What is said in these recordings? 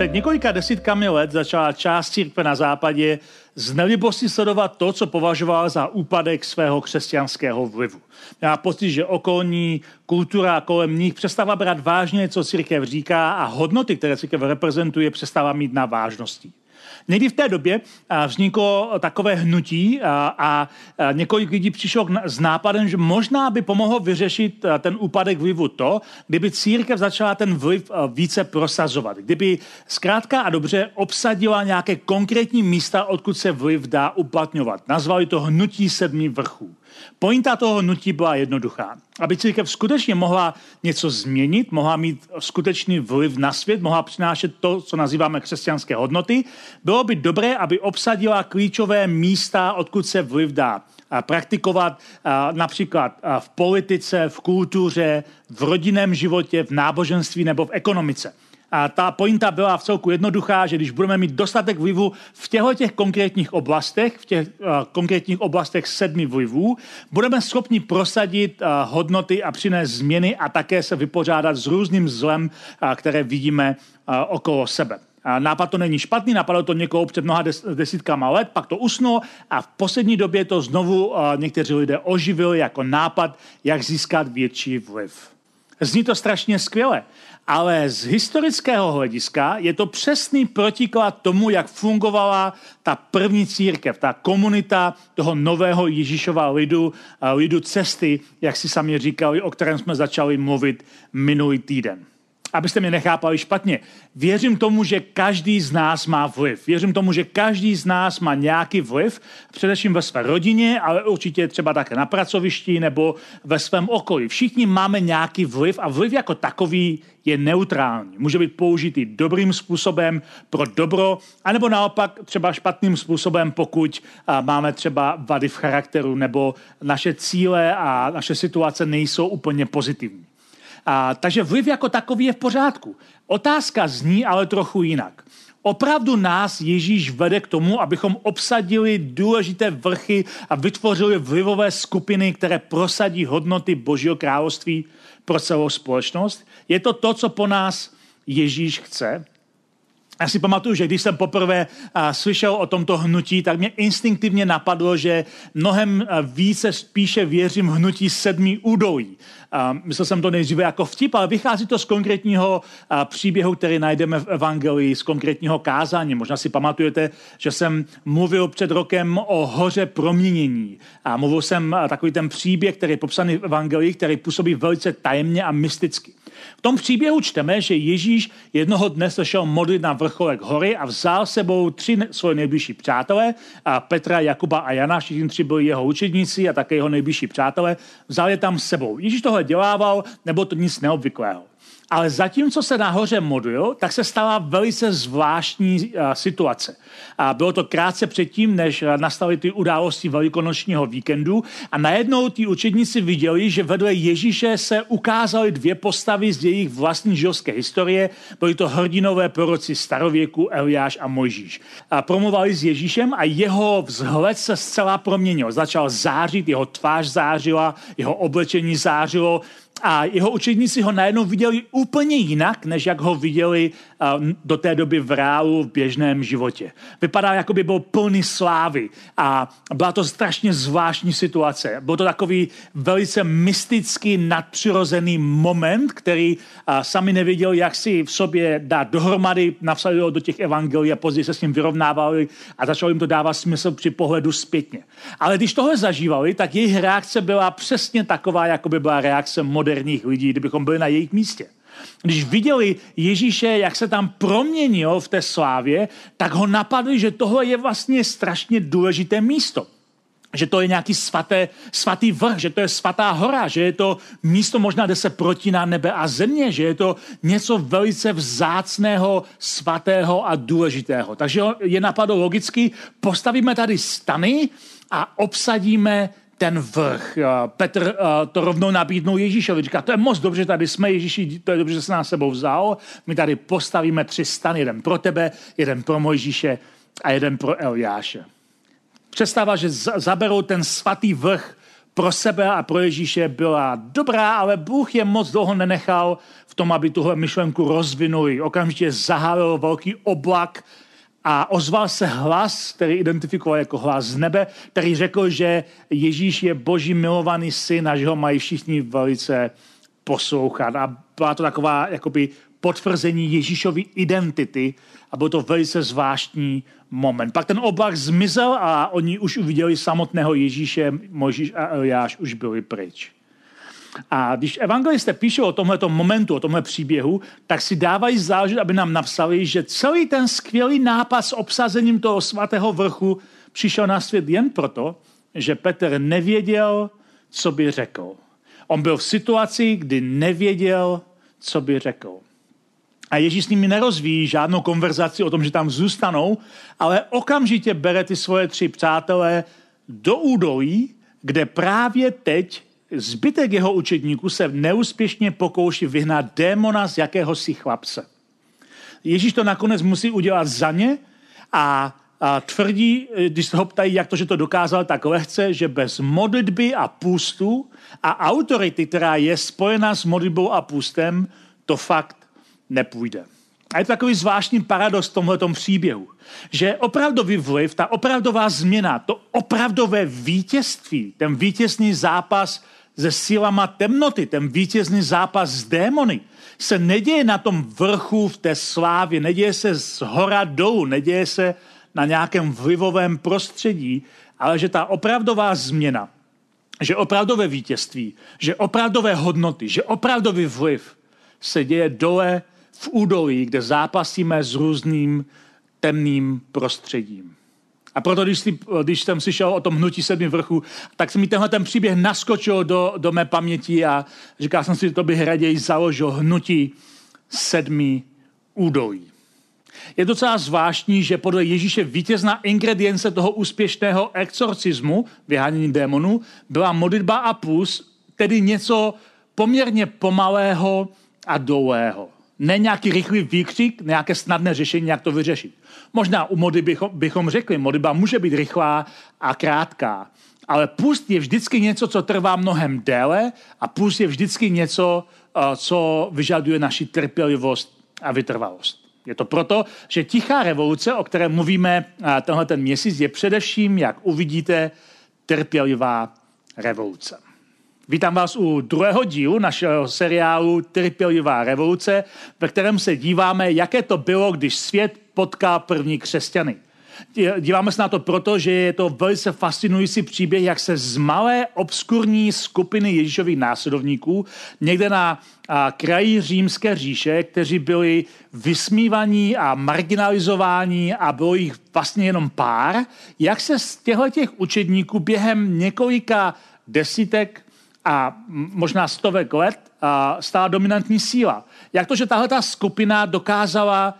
Před několika desítkami let začala část církve na západě z nelibosti sledovat to, co považoval za úpadek svého křesťanského vlivu. Měla pocit, že okolní kultura kolem nich přestává brát vážně, co církev říká a hodnoty, které církev reprezentuje, přestává mít na vážnosti. Někdy v té době vzniklo takové hnutí a, několik lidí přišlo s nápadem, že možná by pomohlo vyřešit ten úpadek vlivu to, kdyby církev začala ten vliv více prosazovat. Kdyby zkrátka a dobře obsadila nějaké konkrétní místa, odkud se vliv dá uplatňovat. Nazvali to hnutí sedmi vrchů. Pointa toho nutí byla jednoduchá. Aby církev skutečně mohla něco změnit, mohla mít skutečný vliv na svět, mohla přinášet to, co nazýváme křesťanské hodnoty, bylo by dobré, aby obsadila klíčové místa, odkud se vliv dá praktikovat například v politice, v kultuře, v rodinném životě, v náboženství nebo v ekonomice. A ta pointa byla v celku jednoduchá, že když budeme mít dostatek vlivu v těchto těch konkrétních oblastech, v těch uh, konkrétních oblastech sedmi vlivů, budeme schopni prosadit uh, hodnoty a přinést změny a také se vypořádat s různým zlem, uh, které vidíme uh, okolo sebe. Nápad to není špatný, napadlo to někoho před mnoha des, desítkama let, pak to usnulo a v poslední době to znovu někteří lidé oživili jako nápad, jak získat větší vliv. Zní to strašně skvěle, ale z historického hlediska je to přesný protiklad tomu, jak fungovala ta první církev, ta komunita toho nového Ježíšova lidu, lidu cesty, jak si sami říkali, o kterém jsme začali mluvit minulý týden abyste mě nechápali špatně. Věřím tomu, že každý z nás má vliv. Věřím tomu, že každý z nás má nějaký vliv, především ve své rodině, ale určitě třeba také na pracovišti nebo ve svém okolí. Všichni máme nějaký vliv a vliv jako takový je neutrální. Může být použitý dobrým způsobem pro dobro, anebo naopak třeba špatným způsobem, pokud máme třeba vady v charakteru nebo naše cíle a naše situace nejsou úplně pozitivní. A, takže vliv jako takový je v pořádku. Otázka zní ale trochu jinak. Opravdu nás Ježíš vede k tomu, abychom obsadili důležité vrchy a vytvořili vlivové skupiny, které prosadí hodnoty Božího království pro celou společnost? Je to to, co po nás Ježíš chce? Já si pamatuju, že když jsem poprvé a, slyšel o tomto hnutí, tak mě instinktivně napadlo, že mnohem více spíše věřím hnutí sedmi údolí. A myslel jsem to nejdříve jako vtip, ale vychází to z konkrétního a, příběhu, který najdeme v Evangelii, z konkrétního kázání. Možná si pamatujete, že jsem mluvil před rokem o hoře proměnění. A mluvil jsem a, takový ten příběh, který je popsaný v Evangelii, který působí velice tajemně a mysticky. V tom příběhu čteme, že Ježíš jednoho dne se šel modlit na vrcholek hory a vzal sebou tři svoje nejbližší přátelé, a Petra, Jakuba a Jana, všichni tři byli jeho učedníci a také jeho nejbližší přátelé, vzal je tam sebou. Ježíš tohle dělával, nebo to nic neobvyklého. Ale zatímco se nahoře modlil, tak se stala velice zvláštní uh, situace. A bylo to krátce předtím, než nastaly ty události velikonočního víkendu a najednou ty učedníci viděli, že vedle Ježíše se ukázaly dvě postavy z jejich vlastní židovské historie. Byli to hrdinové proroci starověku Eliáš a Mojžíš. A promovali s Ježíšem a jeho vzhled se zcela proměnil. Začal zářit, jeho tvář zářila, jeho oblečení zářilo, a jeho učedníci ho najednou viděli úplně jinak, než jak ho viděli do té doby v reálu v běžném životě. Vypadal, jako by byl plný slávy a byla to strašně zvláštní situace. Byl to takový velice mystický, nadpřirozený moment, který sami nevěděli, jak si v sobě dát dohromady, napsali ho do těch evangelií a později se s ním vyrovnávali a začalo jim to dávat smysl při pohledu zpětně. Ale když tohle zažívali, tak jejich reakce byla přesně taková, jako by byla reakce moderních lidí, kdybychom byli na jejich místě. Když viděli Ježíše, jak se tam proměnil v té slávě, tak ho napadli, že tohle je vlastně strašně důležité místo. že to je nějaký svaté, svatý vrch, že to je svatá hora, že je to místo možná, kde se protíná nebe a země, že je to něco velice vzácného, svatého a důležitého. Takže je napadlo logicky, postavíme tady stany a obsadíme ten vrch. Petr to rovnou nabídnul Ježíšovi. Říká, to je moc dobře, tady jsme Ježíši, to je dobře, že se nás sebou vzal. My tady postavíme tři stany, jeden pro tebe, jeden pro Mojžíše a jeden pro Eliáše. Představa, že zaberou ten svatý vrch pro sebe a pro Ježíše byla dobrá, ale Bůh je moc dlouho nenechal v tom, aby tuhle myšlenku rozvinuli. Okamžitě zahálil velký oblak a ozval se hlas, který identifikoval jako hlas z nebe, který řekl, že Ježíš je boží milovaný syn a že ho mají všichni velice poslouchat. A byla to taková jakoby potvrzení Ježíšovy identity a byl to velice zvláštní moment. Pak ten oblak zmizel a oni už uviděli samotného Ježíše, Mojžíš a Eliáš už byli pryč. A když evangelisté píšou o tomhle momentu, o tomhle příběhu, tak si dávají záležet, aby nám napsali, že celý ten skvělý nápad s obsazením toho svatého vrchu přišel na svět jen proto, že Petr nevěděl, co by řekl. On byl v situaci, kdy nevěděl, co by řekl. A Ježíš s nimi nerozvíjí žádnou konverzaci o tom, že tam zůstanou, ale okamžitě bere ty svoje tři přátelé do údolí, kde právě teď zbytek jeho učedníků se neúspěšně pokouší vyhnat démona z jakéhosi chlapce. Ježíš to nakonec musí udělat za ně a, a tvrdí, když se ho ptají, jak to, že to dokázal tak lehce, že bez modlitby a půstu a autority, která je spojená s modlitbou a půstem, to fakt nepůjde. A je to takový zvláštní paradox v tomhle příběhu, že opravdový vliv, ta opravdová změna, to opravdové vítězství, ten vítězný zápas se sílama temnoty, ten vítězný zápas s démony, se neděje na tom vrchu v té slávě, neděje se z hora dolů, neděje se na nějakém vlivovém prostředí, ale že ta opravdová změna, že opravdové vítězství, že opravdové hodnoty, že opravdový vliv se děje dole v údolí, kde zápasíme s různým temným prostředím. A proto, když, si, když jsem slyšel o tom hnutí sedmi vrchu, tak se mi tenhle ten příběh naskočil do, do mé paměti a říkal jsem si, že to bych raději založil hnutí sedmi údolí. Je docela zvláštní, že podle Ježíše vítězná ingredience toho úspěšného exorcismu, vyhánění démonů, byla modlitba a půs, tedy něco poměrně pomalého a dlouhého. Ne nějaký rychlý výkřik, nějaké snadné řešení, jak to vyřešit. Možná u mody bychom, bychom řekli, modlitba může být rychlá a krátká, ale pust je vždycky něco, co trvá mnohem déle a pust je vždycky něco, eh, co vyžaduje naši trpělivost a vytrvalost. Je to proto, že tichá revoluce, o které mluvíme eh, tenhle ten měsíc, je především, jak uvidíte, trpělivá revoluce. Vítám vás u druhého dílu našeho seriálu Trpělivá revoluce, ve kterém se díváme, jaké to bylo, když svět potká první křesťany. Díváme se na to proto, že je to velice fascinující příběh, jak se z malé obskurní skupiny Ježíšových následovníků někde na kraji římské říše, kteří byli vysmívaní a marginalizováni a bylo jich vlastně jenom pár, jak se z těchto těch učedníků během několika desítek a možná stovek let stala dominantní síla. Jak to, že tahle ta skupina dokázala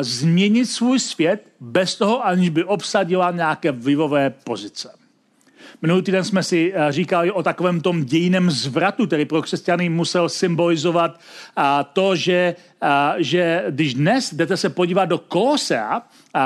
změnit svůj svět bez toho, aniž by obsadila nějaké vlivové pozice. Minulý týden jsme si říkali o takovém tom dějinem zvratu, který pro křesťany musel symbolizovat to, že, že když dnes jdete se podívat do Kolosea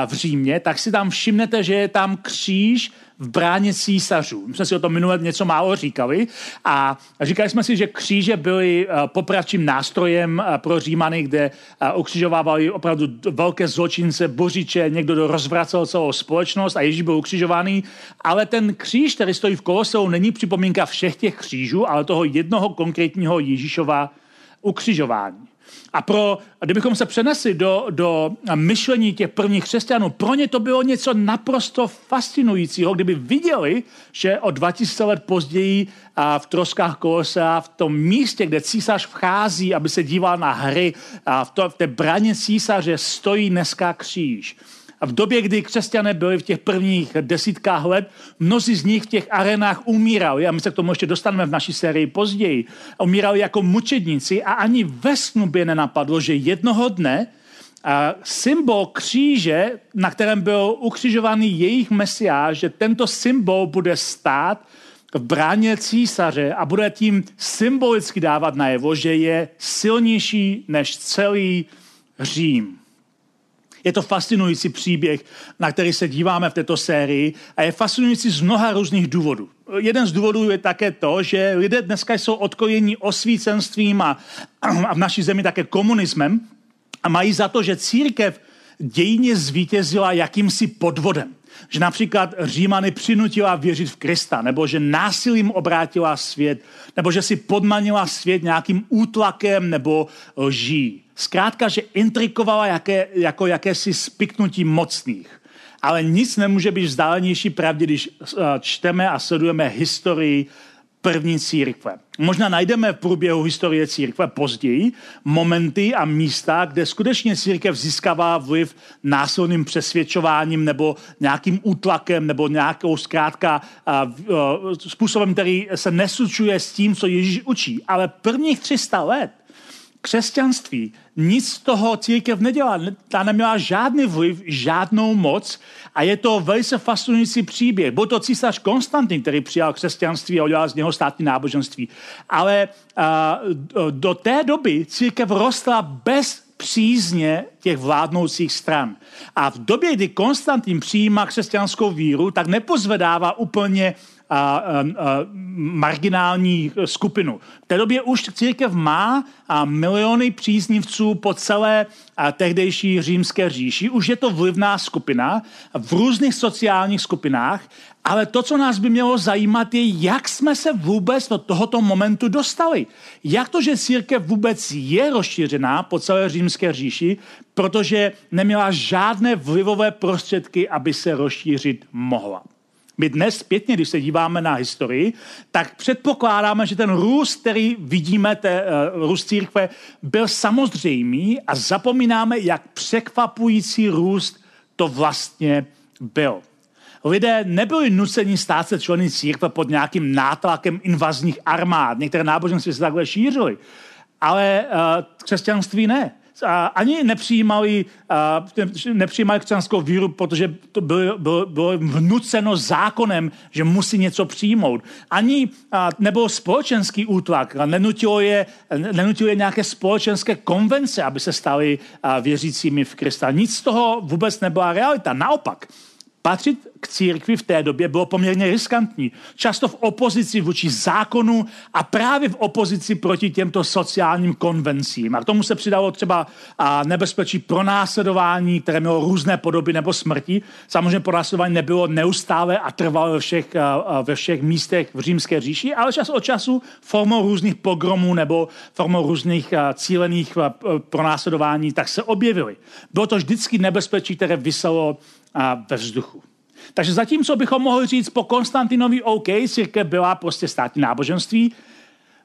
v Římě, tak si tam všimnete, že je tam kříž v bráně císařů. My jsme si o tom minule něco málo říkali a říkali jsme si, že kříže byly popravčím nástrojem pro Římany, kde ukřižovávali opravdu velké zločince, bořiče, někdo do rozvracel celou společnost a Ježíš byl ukřižovaný, ale ten kříž, který stojí v Koloseu, není připomínka všech těch křížů, ale toho jednoho konkrétního Ježíšova ukřižování. A pro, kdybychom se přenesli do, do myšlení těch prvních křesťanů, pro ně to bylo něco naprosto fascinujícího, kdyby viděli, že o 2000 let později a v troskách Kolosea, v tom místě, kde císař vchází, aby se díval na hry, a v, to, v té braně císaře stojí dneska kříž. A v době, kdy křesťané byli v těch prvních desítkách let, mnozí z nich v těch arenách umírali, a my se k tomu ještě dostaneme v naší sérii později, umírali jako mučedníci a ani ve snu by nenapadlo, že jednoho dne a symbol kříže, na kterém byl ukřižovaný jejich mesiáš, že tento symbol bude stát v bráně císaře a bude tím symbolicky dávat najevo, že je silnější než celý Řím. Je to fascinující příběh, na který se díváme v této sérii a je fascinující z mnoha různých důvodů. Jeden z důvodů je také to, že lidé dneska jsou odkojení osvícenstvím a, a v naší zemi také komunismem a mají za to, že církev dějně zvítězila jakýmsi podvodem. Že například Římany přinutila věřit v Krista, nebo že násilím obrátila svět, nebo že si podmanila svět nějakým útlakem nebo lží. Zkrátka, že intrikovala jaké, jako jakési spiknutí mocných. Ale nic nemůže být vzdálenější pravdě, když eh, čteme a sledujeme historii první církve. Možná najdeme v průběhu historie církve později momenty a místa, kde skutečně církev získává vliv násilným přesvědčováním nebo nějakým útlakem nebo nějakou zkrátka způsobem, který se nesučuje s tím, co Ježíš učí. Ale prvních 300 let křesťanství nic z toho církev nedělá. Ta neměla žádný vliv, žádnou moc a je to velice fascinující příběh. Byl to císař Konstantin, který přijal křesťanství a udělal z něho státní náboženství. Ale a, do té doby církev rostla bez přízně těch vládnoucích stran. A v době, kdy Konstantin přijímá křesťanskou víru, tak nepozvedává úplně a, a, marginální skupinu. V té době už církev má a miliony příznivců po celé a tehdejší římské říši. Už je to vlivná skupina v různých sociálních skupinách, ale to, co nás by mělo zajímat, je, jak jsme se vůbec do tohoto momentu dostali. Jak to, že církev vůbec je rozšířená po celé římské říši, protože neměla žádné vlivové prostředky, aby se rozšířit mohla. My dnes zpětně, když se díváme na historii, tak předpokládáme, že ten růst, který vidíme, ten uh, růst církve, byl samozřejmý a zapomínáme, jak překvapující růst to vlastně byl. Lidé nebyli nuceni stát se členy církve pod nějakým nátlakem invazních armád. Některé náboženství se takhle šířily, ale uh, křesťanství ne ani nepřijímali, nepřijímali křesťanskou víru, protože to bylo, bylo, bylo vnuceno zákonem, že musí něco přijmout. Ani nebyl společenský útlak, nenutilo je, nenutilo je nějaké společenské konvence, aby se stali věřícími v Krista. Nic z toho vůbec nebyla realita. Naopak, patřit k církvi v té době bylo poměrně riskantní. Často v opozici vůči zákonu a právě v opozici proti těmto sociálním konvencím. A k tomu se přidalo třeba nebezpečí pronásledování, které mělo různé podoby nebo smrti. Samozřejmě pronásledování nebylo neustále a trvalo ve všech, ve všech místech v římské říši, ale čas od času formou různých pogromů nebo formou různých cílených pronásledování, tak se objevily. Bylo to vždycky nebezpečí, které vyselo ve vzduchu. Takže zatímco bychom mohli říct po Konstantinovi OK, církev byla prostě státní náboženství,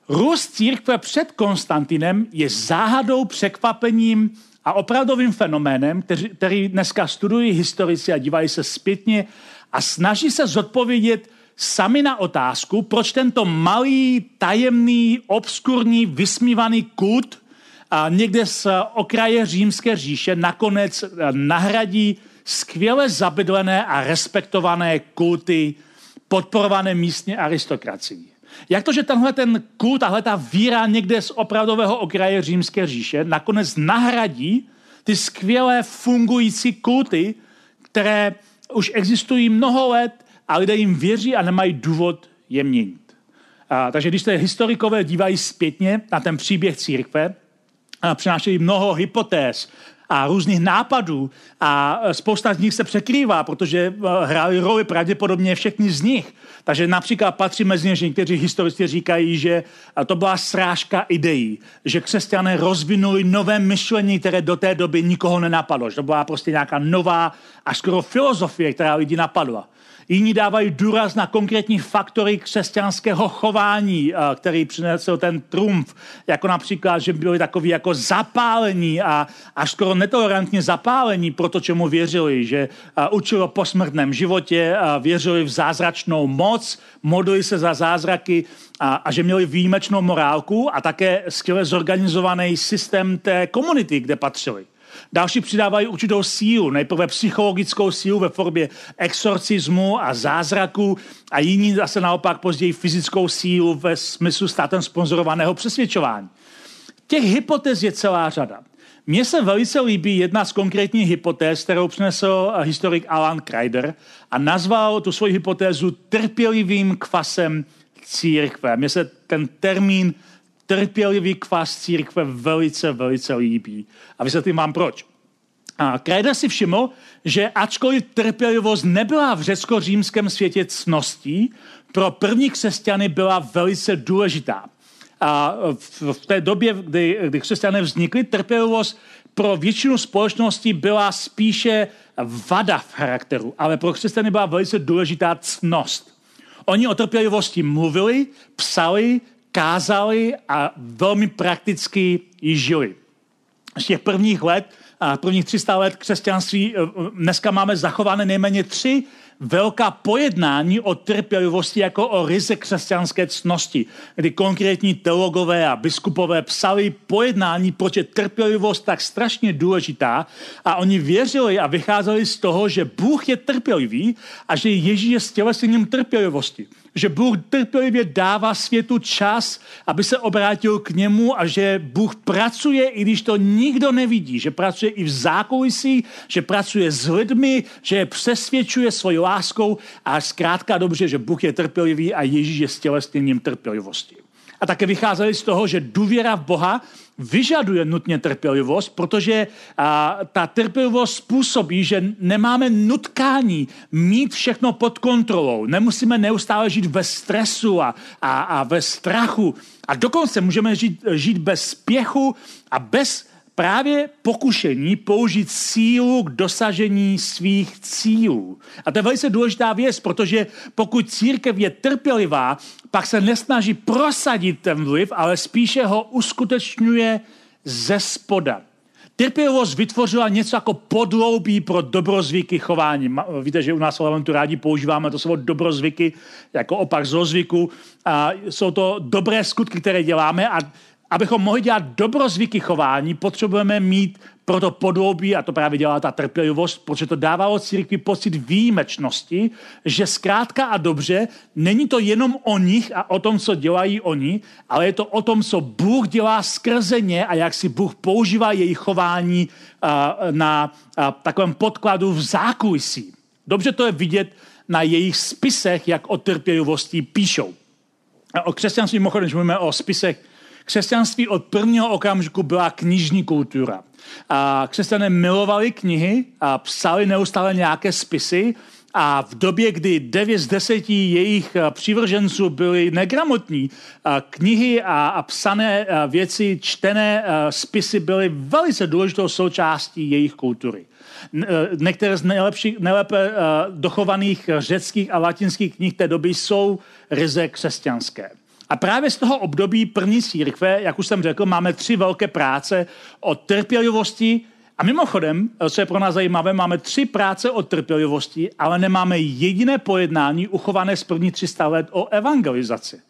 růst církve před Konstantinem je záhadou, překvapením a opravdovým fenoménem, který, dneska studují historici a dívají se zpětně a snaží se zodpovědět sami na otázku, proč tento malý, tajemný, obskurní, vysmívaný kult a někde z okraje římské říše nakonec nahradí skvěle zabydlené a respektované kulty podporované místní aristokracií. Jak to, že tenhle ten kult, tahle ta víra někde z opravdového okraje římské říše nakonec nahradí ty skvělé fungující kulty, které už existují mnoho let a lidé jim věří a nemají důvod je měnit. A, takže když se historikové dívají zpětně na ten příběh církve, a přinášejí mnoho hypotéz, a různých nápadů a spousta z nich se překrývá, protože eh, hráli roli pravděpodobně všechny z nich. Takže například patří mezi ně, že někteří historici říkají, že to byla srážka ideí, že křesťané rozvinuli nové myšlení, které do té doby nikoho nenapadlo, že to byla prostě nějaká nová až skoro filozofie, která lidi napadla. Jiní dávají důraz na konkrétní faktory křesťanského chování, eh, který přinesl ten trumf, jako například, že byli takový jako zapálení a až skoro skoro netolerantně zapálení pro to, čemu věřili, že učili o posmrtném životě, věřili v zázračnou moc, modlili se za zázraky a, a že měli výjimečnou morálku a také skvěle zorganizovaný systém té komunity, kde patřili. Další přidávají určitou sílu, nejprve psychologickou sílu ve formě exorcismu a zázraku a jiní zase naopak později fyzickou sílu ve smyslu státem sponzorovaného přesvědčování. Těch hypotéz je celá řada. Mně se velice líbí jedna z konkrétních hypotéz, kterou přinesl historik Alan Kreider a nazval tu svoji hypotézu trpělivým kvasem církve. Mně se ten termín trpělivý kvas církve velice, velice líbí. A vysvětlím vám proč. A Kreider si všiml, že ačkoliv trpělivost nebyla v řecko-římském světě cností, pro první křesťany byla velice důležitá. A v té době, kdy, kdy křesťané vznikly, trpělivost pro většinu společnosti byla spíše vada v charakteru, ale pro křesťany byla velice důležitá cnost. Oni o trpělivosti mluvili, psali, kázali a velmi prakticky ji žili. Z těch prvních let, prvních 300 let křesťanství, eh, dneska máme zachované nejméně tři velká pojednání o trpělivosti jako o ryze křesťanské cnosti, kdy konkrétní teologové a biskupové psali pojednání, proč je trpělivost tak strašně důležitá a oni věřili a vycházeli z toho, že Bůh je trpělivý a že Ježíš je stělesením trpělivosti. Že Bůh trpělivě dává světu čas, aby se obrátil k němu a že Bůh pracuje, i když to nikdo nevidí, že pracuje i v zákulisí, že pracuje s lidmi, že je přesvědčuje svojí láskou a zkrátka dobře, že Bůh je trpělivý a Ježíš je stělesněním trpělivosti. A také vycházeli z toho, že důvěra v Boha vyžaduje nutně trpělivost, protože a, ta trpělivost způsobí, že nemáme nutkání mít všechno pod kontrolou. Nemusíme neustále žít ve stresu a, a, a ve strachu. A dokonce můžeme žít, žít bez spěchu a bez právě pokušení použít sílu k dosažení svých cílů. A to je velice důležitá věc, protože pokud církev je trpělivá, pak se nesnaží prosadit ten vliv, ale spíše ho uskutečňuje ze spoda. Trpělivost vytvořila něco jako podloubí pro dobrozvyky chování. Víte, že u nás v tu rádi používáme to slovo dobrozvyky jako opak zlozvyku. A jsou to dobré skutky, které děláme a abychom mohli dělat dobrozvyky chování, potřebujeme mít proto podloubí, a to právě dělá ta trpělivost, protože to dávalo církvi pocit výjimečnosti, že zkrátka a dobře není to jenom o nich a o tom, co dělají oni, ale je to o tom, co Bůh dělá skrze ně a jak si Bůh používá jejich chování na takovém podkladu v zákulisí. Dobře to je vidět na jejich spisech, jak o trpělivosti píšou. O křesťanství, mimochodem, když mluvíme o spisech Křesťanství od prvního okamžiku byla knižní kultura. A křesťané milovali knihy a psali neustále nějaké spisy a v době, kdy 9 z 10 jejich přívrženců byli negramotní, knihy a, a psané věci, čtené spisy byly velice důležitou součástí jejich kultury. Některé z nejlepší, nejlépe dochovaných řeckých a latinských knih té doby jsou ryze křesťanské. A právě z toho období první církve, jak už jsem řekl, máme tři velké práce o trpělivosti. A mimochodem, co je pro nás zajímavé, máme tři práce o trpělivosti, ale nemáme jediné pojednání uchované z první 300 let o evangelizaci.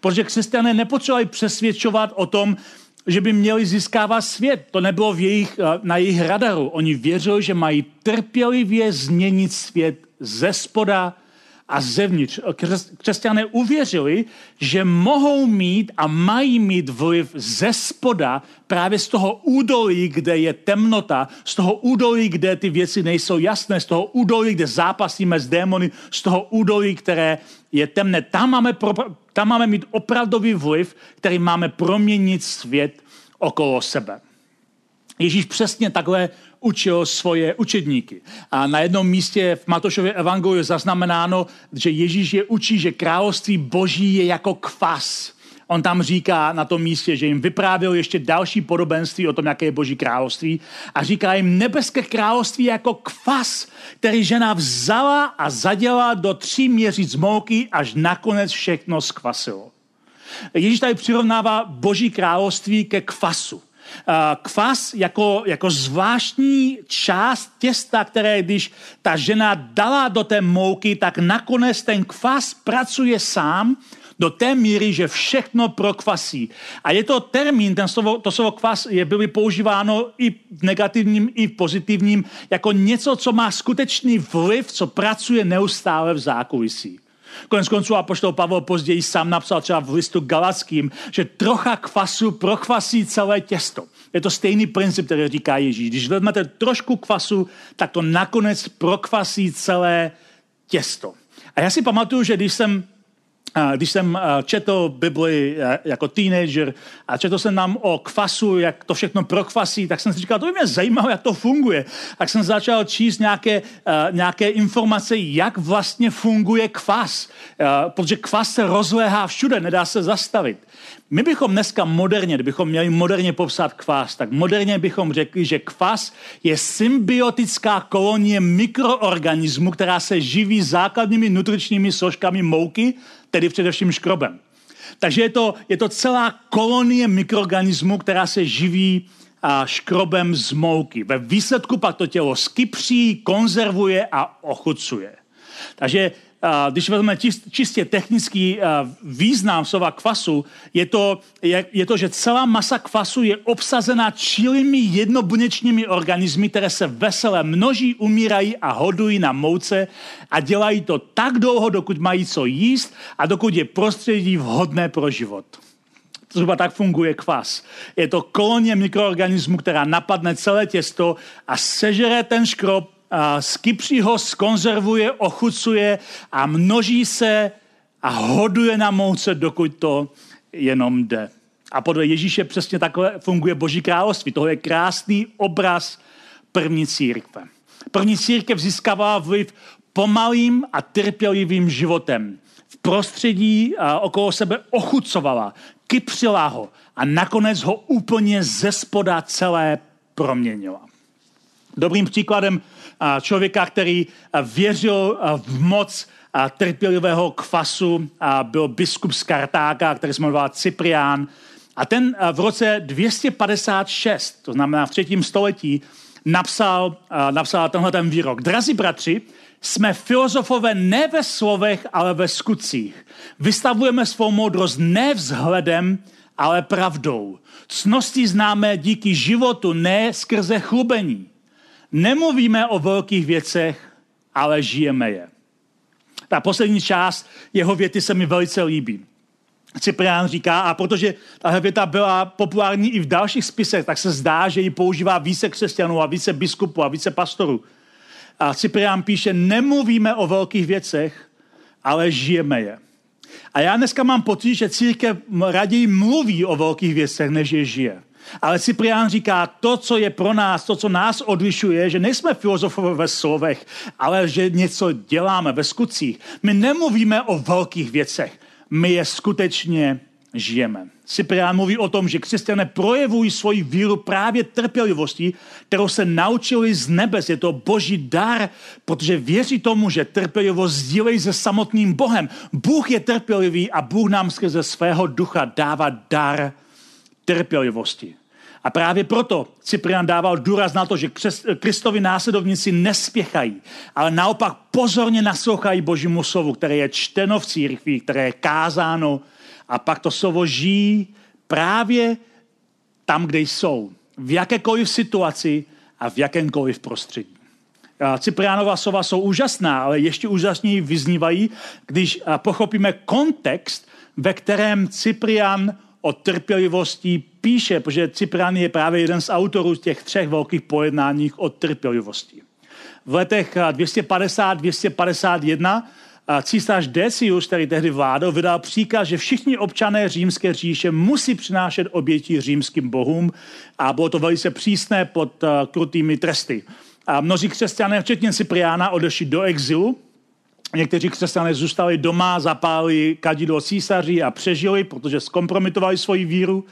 Protože křesťané nepotřebovali přesvědčovat o tom, že by měli získávat svět. To nebylo v jejich, na jejich radaru. Oni věřili, že mají trpělivě změnit svět ze spoda a zevnitř. Křesťané uvěřili, že mohou mít a mají mít vliv ze spoda, právě z toho údolí, kde je temnota, z toho údolí, kde ty věci nejsou jasné, z toho údolí, kde zápasíme s démony, z toho údolí, které je temné. Tam máme, pro, tam máme mít opravdový vliv, který máme proměnit svět okolo sebe. Ježíš přesně takhle učil svoje učedníky. A na jednom místě v Matošově evangeliu je zaznamenáno, že Ježíš je učí, že království boží je jako kvas. On tam říká na tom místě, že jim vyprávěl ještě další podobenství o tom, jaké je boží království a říká jim nebeské království jako kvas, který žena vzala a zaděla do tří měříc mouky, až nakonec všechno zkvasilo. Ježíš tady přirovnává boží království ke kvasu. Kvas jako, jako zvláštní část těsta, které když ta žena dala do té mouky, tak nakonec ten kvas pracuje sám do té míry, že všechno prokvasí. A je to termín, ten slovo, to slovo kvas je byly používáno i v negativním, i v pozitivním, jako něco, co má skutečný vliv, co pracuje neustále v zákulisí. Konec konců apoštol Pavel později sám napsal třeba v listu Galackým, že trocha kvasu prokvasí celé těsto. Je to stejný princip, který říká Ježíš. Když vezmete trošku kvasu, tak to nakonec prokvasí celé těsto. A já si pamatuju, že když jsem když jsem četl Bibli jako teenager a četl jsem nám o kvasu, jak to všechno prokvasí, tak jsem si říkal, to by mě zajímalo, jak to funguje. Tak jsem začal číst nějaké, nějaké informace, jak vlastně funguje kvas. Protože kvas se rozléhá všude, nedá se zastavit. My bychom dneska moderně, kdybychom měli moderně popsat kvás, tak moderně bychom řekli, že kvas je symbiotická kolonie mikroorganismů, která se živí základními nutričními složkami mouky, tedy především škrobem. Takže je to, je to celá kolonie mikroorganismů, která se živí a škrobem z mouky. Ve výsledku pak to tělo skypří, konzervuje a ochucuje. Takže když vezmeme čistě technický význam slova kvasu, je to, je, je to, že celá masa kvasu je obsazena čilými jednobuněčními organismy, které se veselé množí, umírají a hodují na mouce a dělají to tak dlouho, dokud mají co jíst a dokud je prostředí vhodné pro život. Zhruba tak funguje kvas. Je to kolonie mikroorganismů, která napadne celé těsto a sežere ten škrob Skypří ho skonzervuje, ochucuje a množí se a hoduje na mouce, dokud to jenom jde. A podle Ježíše přesně takhle funguje Boží království. Tohle je krásný obraz první církve. První církev získává vliv pomalým a trpělivým životem. V prostředí okolo sebe ochucovala, kypřila ho a nakonec ho úplně ze spoda celé proměnila. Dobrým příkladem člověka, který věřil v moc trpělivého kvasu, byl biskup z Kartáka, který se jmenoval Cyprián. A ten v roce 256, to znamená v třetím století, napsal, napsal tenhle ten výrok. Drazí bratři, jsme filozofové ne ve slovech, ale ve skutcích. Vystavujeme svou moudrost ne vzhledem, ale pravdou. Cnosti známe díky životu, ne skrze chlubení. Nemluvíme o velkých věcech, ale žijeme je. Ta poslední část jeho věty se mi velice líbí. Cyprián říká, a protože tahle věta byla populární i v dalších spisech, tak se zdá, že ji používá více křesťanů a více biskupů a více pastorů. A Cyprián píše, nemluvíme o velkých věcech, ale žijeme je. A já dneska mám pocit, že církev raději mluví o velkých věcech, než je žije. Ale Cyprián říká, to, co je pro nás, to, co nás odlišuje, že nejsme filozofové ve slovech, ale že něco děláme ve skutcích. My nemluvíme o velkých věcech, my je skutečně žijeme. Cyprián mluví o tom, že křesťané projevují svoji víru právě trpělivostí, kterou se naučili z nebes. Je to boží dar, protože věří tomu, že trpělivost sdílejí se samotným Bohem. Bůh je trpělivý a Bůh nám skrze svého ducha dává dar trpělivosti. A právě proto Cyprian dával důraz na to, že Kristovi následovníci nespěchají, ale naopak pozorně naslouchají Božímu slovu, které je čteno v církvi, které je kázáno a pak to slovo žijí právě tam, kde jsou. V jakékoliv situaci a v jakémkoliv prostředí. Cypriánova slova jsou úžasná, ale ještě úžasněji vyznívají, když pochopíme kontext, ve kterém Cyprian o trpělivosti píše, protože Cyprian je právě jeden z autorů těch třech velkých pojednáních o trpělivosti. V letech 250-251 císař Decius, který tehdy vládl, vydal příkaz, že všichni občané římské říše musí přinášet oběti římským bohům a bylo to velice přísné pod krutými tresty. A mnozí křesťané, včetně Cypriána, odešli do exilu Někteří křesťané zůstali doma, zapálili kadidlo císaři a přežili, protože zkompromitovali svoji víru.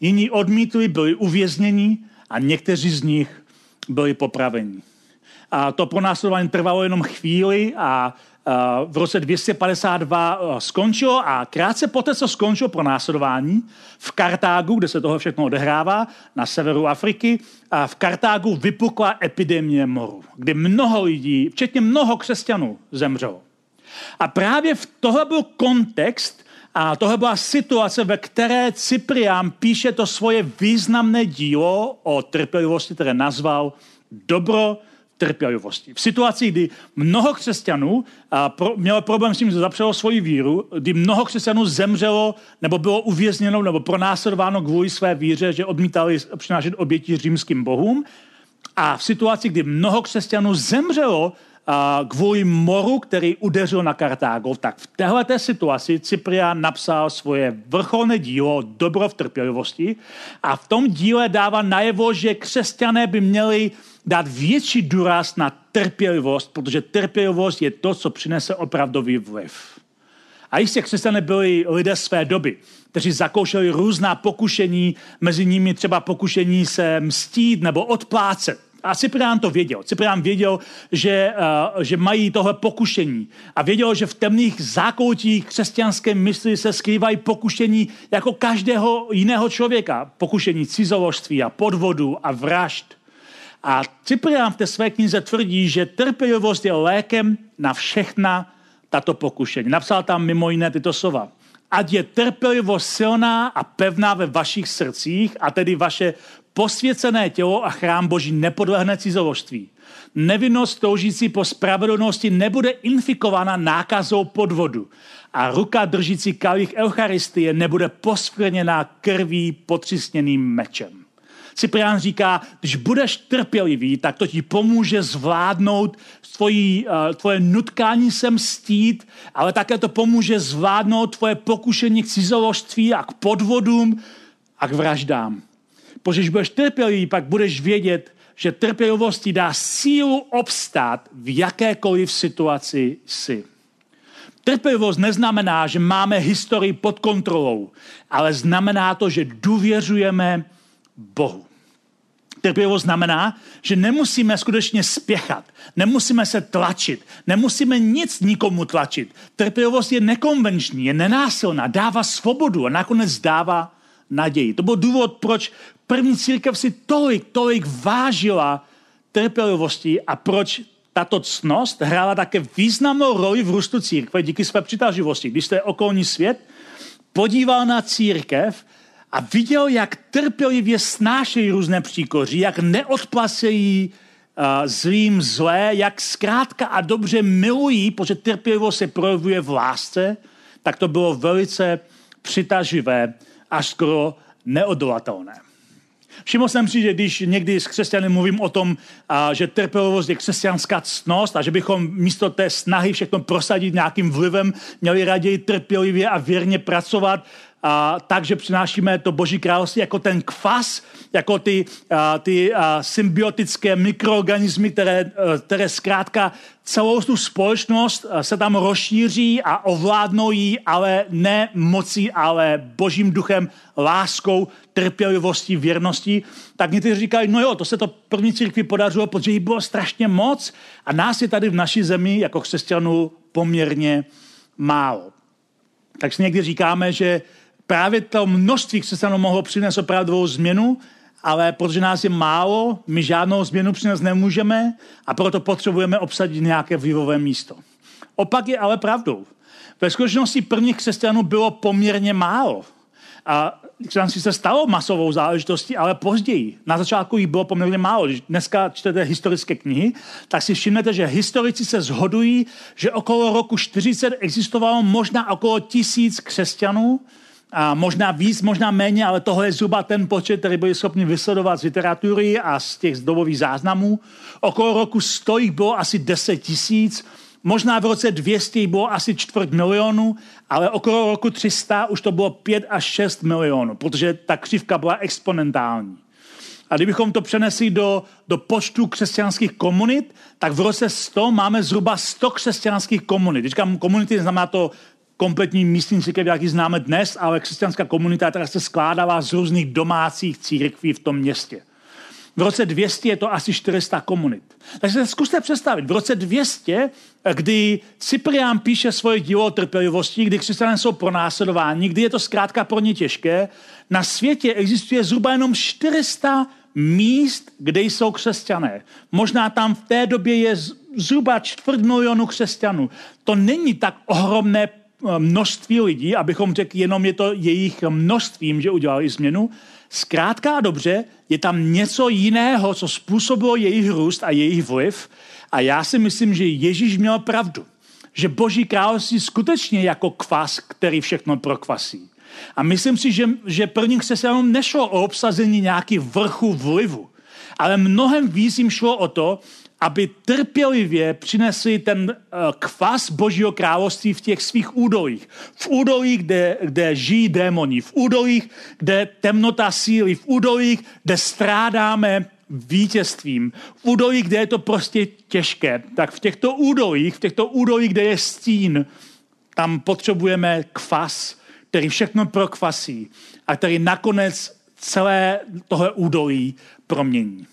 Jiní odmítli, byli uvězněni a někteří z nich byli popraveni. A to pronásledování trvalo jenom chvíli a, v roce 252 skončilo a krátce poté, co skončilo pro následování, v Kartágu, kde se toho všechno odehrává, na severu Afriky, a v Kartágu vypukla epidemie moru, kdy mnoho lidí, včetně mnoho křesťanů, zemřelo. A právě v tohle byl kontext, a tohle byla situace, ve které Cyprián píše to svoje významné dílo o trpělivosti, které nazval Dobro trpělivosti. V situaci, kdy mnoho křesťanů a pro, mělo problém s tím, že zapřelo svoji víru, kdy mnoho křesťanů zemřelo nebo bylo uvězněno nebo pronásledováno kvůli své víře, že odmítali přinášet oběti římským bohům. A v situaci, kdy mnoho křesťanů zemřelo kvůli moru, který udeřil na Kartágo, tak v této situaci Cyprian napsal svoje vrcholné dílo Dobro v trpělivosti a v tom díle dává najevo, že křesťané by měli dát větší důraz na trpělivost, protože trpělivost je to, co přinese opravdový vliv. A jistě křesťané byli lidé své doby, kteří zakoušeli různá pokušení, mezi nimi třeba pokušení se mstít nebo odplácet. A Cyprián to věděl. Cyprián věděl, že, uh, že mají tohle pokušení. A věděl, že v temných zákoutích křesťanské mysli se skrývají pokušení jako každého jiného člověka. Pokušení cizoložství a podvodu a vražd. A Cyprián v té své knize tvrdí, že trpělivost je lékem na všechna tato pokušení. Napsal tam mimo jiné tyto slova. Ať je trpělivost silná a pevná ve vašich srdcích, a tedy vaše posvěcené tělo a chrám Boží nepodlehne cizoložství. Nevinnost toužící po spravedlnosti nebude infikována nákazou podvodu a ruka držící kalich Eucharistie nebude poskvrněná krví potřisněným mečem. Cyprián říká, když budeš trpělivý, tak to ti pomůže zvládnout tvojí, uh, tvoje nutkání se mstít, ale také to pomůže zvládnout tvoje pokušení k cizoložství a k podvodům a k vraždám. Protože když budeš trpělivý, pak budeš vědět, že trpělivost ti dá sílu obstát v jakékoliv situaci jsi. Trpělivost neznamená, že máme historii pod kontrolou, ale znamená to, že důvěřujeme Bohu. Trpělivost znamená, že nemusíme skutečně spěchat, nemusíme se tlačit, nemusíme nic nikomu tlačit. Trpělivost je nekonvenční, je nenásilná, dává svobodu a nakonec dává naději. To byl důvod, proč první církev si tolik, tolik vážila trpělivosti a proč tato cnost hrála také významnou roli v růstu církve díky své přitaživosti. Když jste okolní svět podíval na církev a viděl, jak trpělivě snášejí různé příkoří, jak neodplacejí uh, zlým zlé, jak zkrátka a dobře milují, protože trpělivost se projevuje v lásce, tak to bylo velice přitaživé až skoro neodolatelné. Všiml jsem si, že když někdy s křesťany mluvím o tom, a, že trpělivost je křesťanská ctnost a že bychom místo té snahy všechno prosadit nějakým vlivem měli raději trpělivě a věrně pracovat, a, tak, že přinášíme to Boží království jako ten kvas, jako ty, a, ty a, symbiotické mikroorganismy, které, a, které zkrátka celou tu společnost se tam rozšíří a ovládnou ji, ale ne mocí, ale Božím duchem, láskou, trpělivostí, věrností, tak někteří říkají, no jo, to se to první církvi podařilo, protože jí bylo strašně moc a nás je tady v naší zemi jako křesťanů poměrně málo. Takže někdy říkáme, že právě to množství křesťanů mohlo přinést opravdovou změnu, ale protože nás je málo, my žádnou změnu přinést nemůžeme a proto potřebujeme obsadit nějaké vlivové místo. Opak je ale pravdou. Ve skutečnosti prvních křesťanů bylo poměrně málo. A křesťanství se stalo masovou záležitostí, ale později. Na začátku jich bylo poměrně málo. Když dneska čtete historické knihy, tak si všimnete, že historici se zhodují, že okolo roku 40 existovalo možná okolo tisíc křesťanů, a možná víc, možná méně, ale tohle je zhruba ten počet, který byli schopni vysledovat z literatury a z těch zdobových záznamů. Okolo roku 100 jich bylo asi 10 tisíc, možná v roce 200 jich bylo asi čtvrt milionu, ale okolo roku 300 už to bylo 5 až 6 milionů, protože ta křivka byla exponentální. A kdybychom to přenesli do, do počtu křesťanských komunit, tak v roce 100 máme zhruba 100 křesťanských komunit. Když říkám komunity, znamená to kompletní místní církev, jaký známe dnes, ale křesťanská komunita, která se skládala z různých domácích církví v tom městě. V roce 200 je to asi 400 komunit. Takže zkuste představit, v roce 200, kdy Cyprián píše svoje dílo o trpělivosti, kdy křesťané jsou pronásledováni, kdy je to zkrátka pro ně těžké, na světě existuje zhruba jenom 400 míst, kde jsou křesťané. Možná tam v té době je zhruba čtvrt milionu křesťanů. To není tak ohromné eh, množství lidí, abychom řekli, jenom je to jejich množstvím, že udělali změnu. Zkrátka a dobře, je tam něco jiného, co způsobilo jejich růst a jejich vliv. A já si myslím, že Ježíš měl pravdu. Že Boží království skutečně jako kvas, který všechno prokvasí. A myslím si, že, že prvním křesťanům nešlo o obsazení nějaký vrchu vlivu, ale mnohem víc jim šlo o to, aby trpělivě přinesli ten eh, kvas Božího království v těch svých údolích. V údolích, kde, kde žijí démoni, v údolích, kde temnota síly, v údolích, kde strádáme vítězstvím, v údolích, kde je to prostě těžké. Tak v těchto údolích, v těchto údolích, kde je stín, tam potřebujeme kvas, který všechno prokvasí a který nakonec celé tohle údolí promění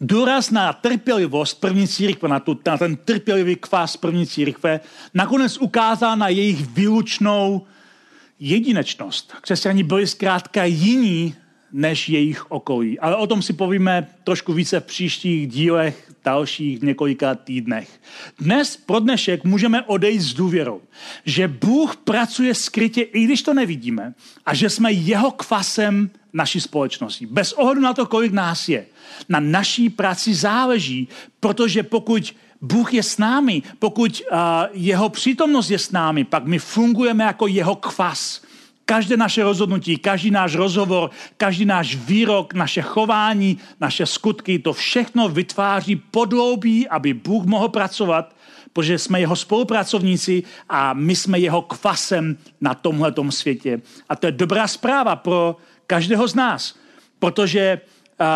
důraz na trpělivost první církve, na, tu, na ten trpělivý kvás první církve, nakonec ukázal na jejich výlučnou jedinečnost. Křesťani byli zkrátka jiní než jejich okolí. Ale o tom si povíme trošku více v příštích dílech, dalších několika týdnech. Dnes pro dnešek můžeme odejít s důvěrou, že Bůh pracuje skrytě, i když to nevidíme, a že jsme jeho kvasem naší společnosti. Bez ohledu na to, kolik nás je. Na naší práci záleží, protože pokud Bůh je s námi, pokud uh, jeho přítomnost je s námi, pak my fungujeme jako jeho kvas. Každé naše rozhodnutí, každý náš rozhovor, každý náš výrok, naše chování, naše skutky, to všechno vytváří podloubí, aby Bůh mohl pracovat, protože jsme jeho spolupracovníci a my jsme jeho kvasem na tomhletom světě. A to je dobrá zpráva pro každého z nás, protože uh,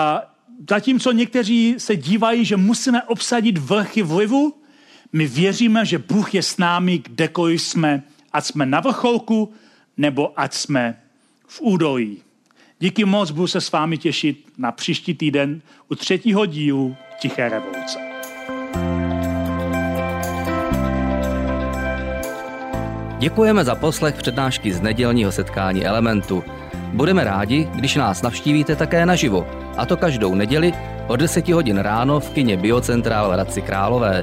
zatímco někteří se dívají, že musíme obsadit vrchy vlivu, my věříme, že Bůh je s námi, kdekoliv jsme, ať jsme na vrcholku, nebo ať jsme v údolí. Díky moc budu se s vámi těšit na příští týden u třetího dílu Tiché revoluce. Děkujeme za poslech přednášky z nedělního setkání Elementu. Budeme rádi, když nás navštívíte také naživo, a to každou neděli od 10 hodin ráno v kině Biocentrál v Hradci Králové.